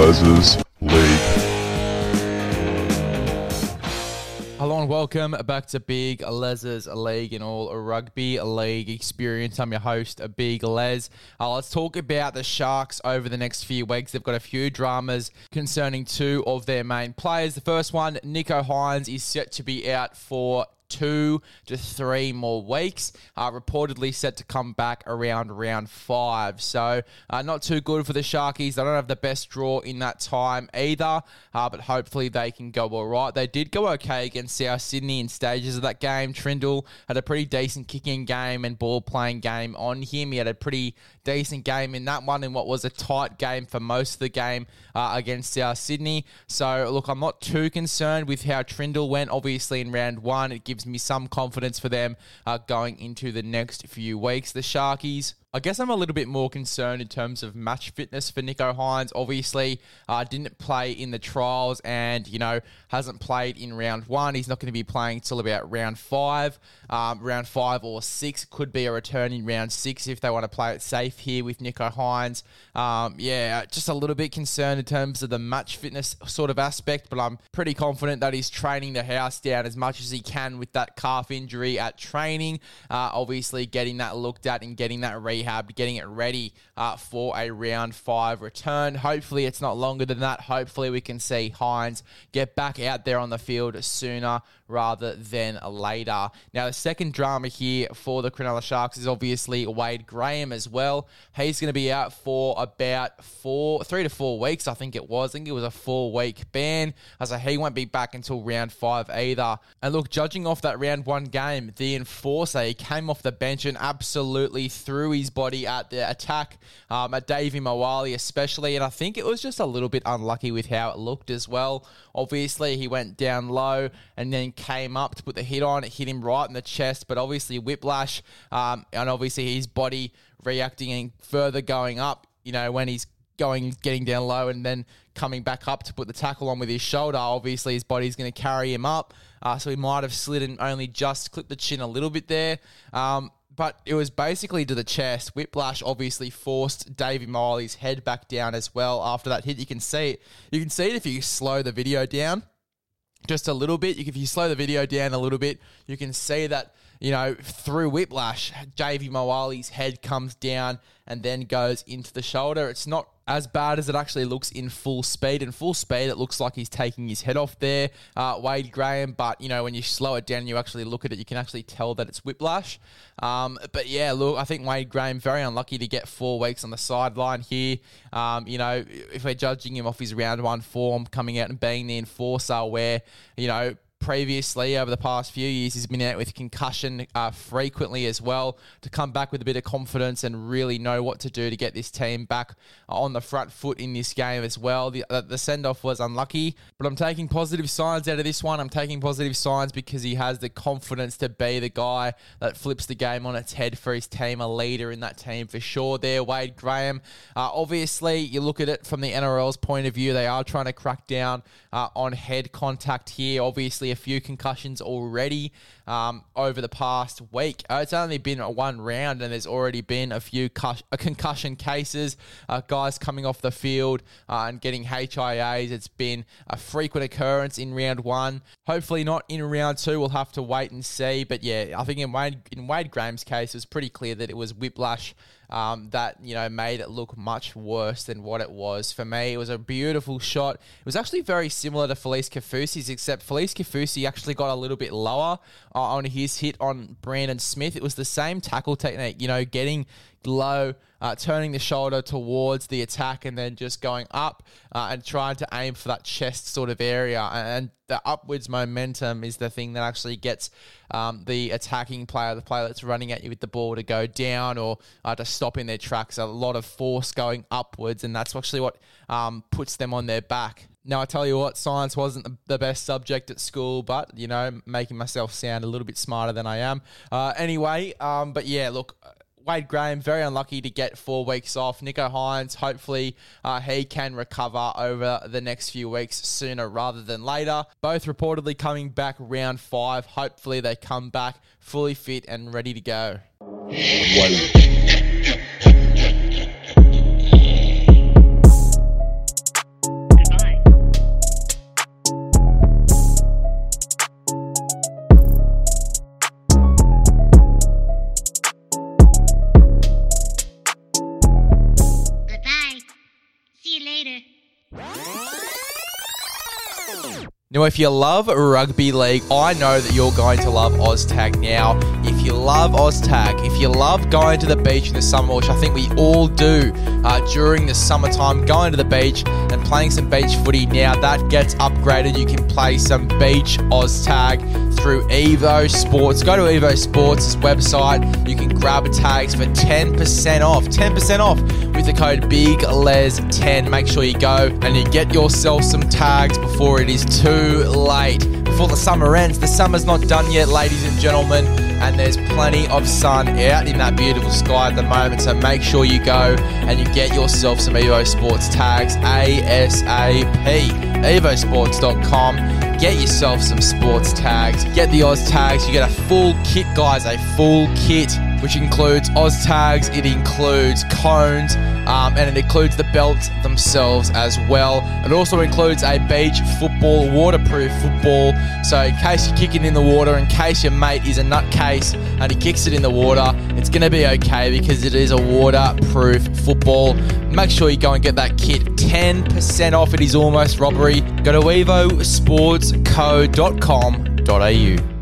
Les's League. Hello and welcome back to Big Les's League and all rugby league experience. I'm your host, Big Les. Uh, let's talk about the Sharks over the next few weeks. They've got a few dramas concerning two of their main players. The first one, Nicho Hynes, is set to be out for two to three more weeks. Uh, reportedly set to come back around round five. So uh, not too good for the Sharkies. They don't have the best draw in that time either, uh, but hopefully they can go all right. They did go okay against South Sydney in stages of that game. Trindall had a pretty decent kicking game and ball playing game on him. He had a pretty decent game in that one in what was a tight game for most of the game uh, against South Sydney. So look, I'm not too concerned with how Trindall went. Obviously in round one, it gives gives me some confidence for them uh, going into the next few weeks. The Sharkies I guess I'm a little bit more concerned in terms of match fitness for Nicho Hynes. Obviously, uh, didn't play in the trials and, you know, hasn't played in round one. He's not going to be playing till about round five. Um, round five or six could be a return in round six if they want to play it safe here with Nicho Hynes. Um, yeah, just a little bit concerned in terms of the match fitness sort of aspect, but I'm pretty confident that he's training the house down as much as he can with that calf injury at training. Uh, obviously, getting that looked at and getting that re rehab, getting it ready uh, for a round five return. Hopefully, it's not longer than that. Hopefully, we can see Hynes get back out there on the field sooner rather than later. Now, the second drama here for the Cronulla Sharks is obviously Wade Graham as well. He's going to be out for about four, three to four weeks, I think it was. I think it was a four week ban. So he won't be back until round five either. And look, judging off that round one game, the enforcer, he came off the bench and absolutely threw his body at the attack um, at Davvy Moale, especially. And I think it was just a little bit unlucky with how it looked as well. Obviously, he went down low and then came up to put the hit on. It hit him right in the chest, but obviously whiplash, um, and obviously his body reacting and further going up. You know when he's going getting down low and then coming back up to put the tackle on with his shoulder. Obviously, his body's going to carry him up, uh, so he might have slid and only just clipped the chin a little bit there. Um, but it was basically to the chest. Whiplash obviously forced Davvy Moale's head back down as well after that hit. You can see it. You can see it if you slow the video down just a little bit. If you slow the video down a little bit, you can see that you know, through whiplash, Davvy Moale's head comes down and then goes into the shoulder. It's not as bad as it actually looks in full speed. In full speed, it looks like he's taking his head off there, uh, Wade Graham. But you know, when you slow it down, you actually look at it, you can actually tell that it's whiplash. Um, but yeah, look, I think Wade Graham very unlucky to get four weeks on the sideline here. Um, you know, if we're judging him off his round one form, coming out and being the enforcer, where you know previously over the past few years he's been out with concussion uh, frequently as well to come back with a bit of confidence and really know what to do to get this team back on the front foot in this game as well. The, uh, the send-off was unlucky but i'm taking positive signs out of this one. I'm taking positive signs because he has the confidence to be the guy that flips the game on its head for his team a leader in that team for sure there wade graham. Uh, obviously you look at it from the nrl's point of view they are trying to crack down uh, on head contact here. Obviously a few concussions already um, over the past week. Uh, it's only been one round, and there's already been a few cus- uh, concussion cases. Uh, guys coming off the field uh, and getting HIAs. It's been a frequent occurrence in round one. Hopefully not in round two. We'll have to wait and see. But yeah, I think in Wade in Wade Graham's case, it was pretty clear that it was whiplash um, that you know made it look much worse than what it was. For me, it was a beautiful shot. It was actually very similar to Felise Kaufusi's, except Felise Kaufusi actually got a little bit lower uh, on his hit on Brandon Smith. It was the same tackle technique, you know, getting low, uh, turning the shoulder towards the attack, and then just going up uh, and trying to aim for that chest sort of area. And the upwards momentum is the thing that actually gets um, the attacking player, the player that's running at you with the ball, to go down or uh, to stop in their tracks. A lot of force going upwards, and that's actually what um, puts them on their back. Now, I tell you what, science wasn't the best subject at school, but, you know, making myself sound a little bit smarter than I am. Uh, anyway, um, but yeah, look, Wade Graham, very unlucky to get four weeks off. Nicho Hynes, hopefully uh, he can recover over the next few weeks sooner rather than later. Both reportedly coming back round five. Hopefully they come back fully fit and ready to go. Now, if you love rugby league, I know that you're going to love OzTag now. If you love OzTag, if you love going to the beach in the summer, which I think we all do uh, during the summertime, going to the beach and playing some beach footy, now that gets upgraded. You can play some beach OzTag through Evo Sports. Go to Evo Sports' website. You can grab tags for 10% off. 10% off with the code BIGLES10. Make sure you go and you get yourself some tags before it is too late. Before the summer ends, the summer's not done yet, ladies and gentlemen, and there's plenty of sun out in that beautiful sky at the moment. So make sure you go and you get yourself some Evo Sports tags ASAP. EvoSports.com. Get yourself some sports tags. Get the Oz tags. You get a full kit, guys, a full kit which includes Oz tags, it includes cones, um, and it includes the belts themselves as well. It also includes a beach football, waterproof football. So, in case you're kicking in the water, in case your mate is a nutcase and he kicks it in the water, it's going to be okay because it is a waterproof football. Make sure you go and get that kit 10% off. It is almost robbery. Go to evosportsco.com.au.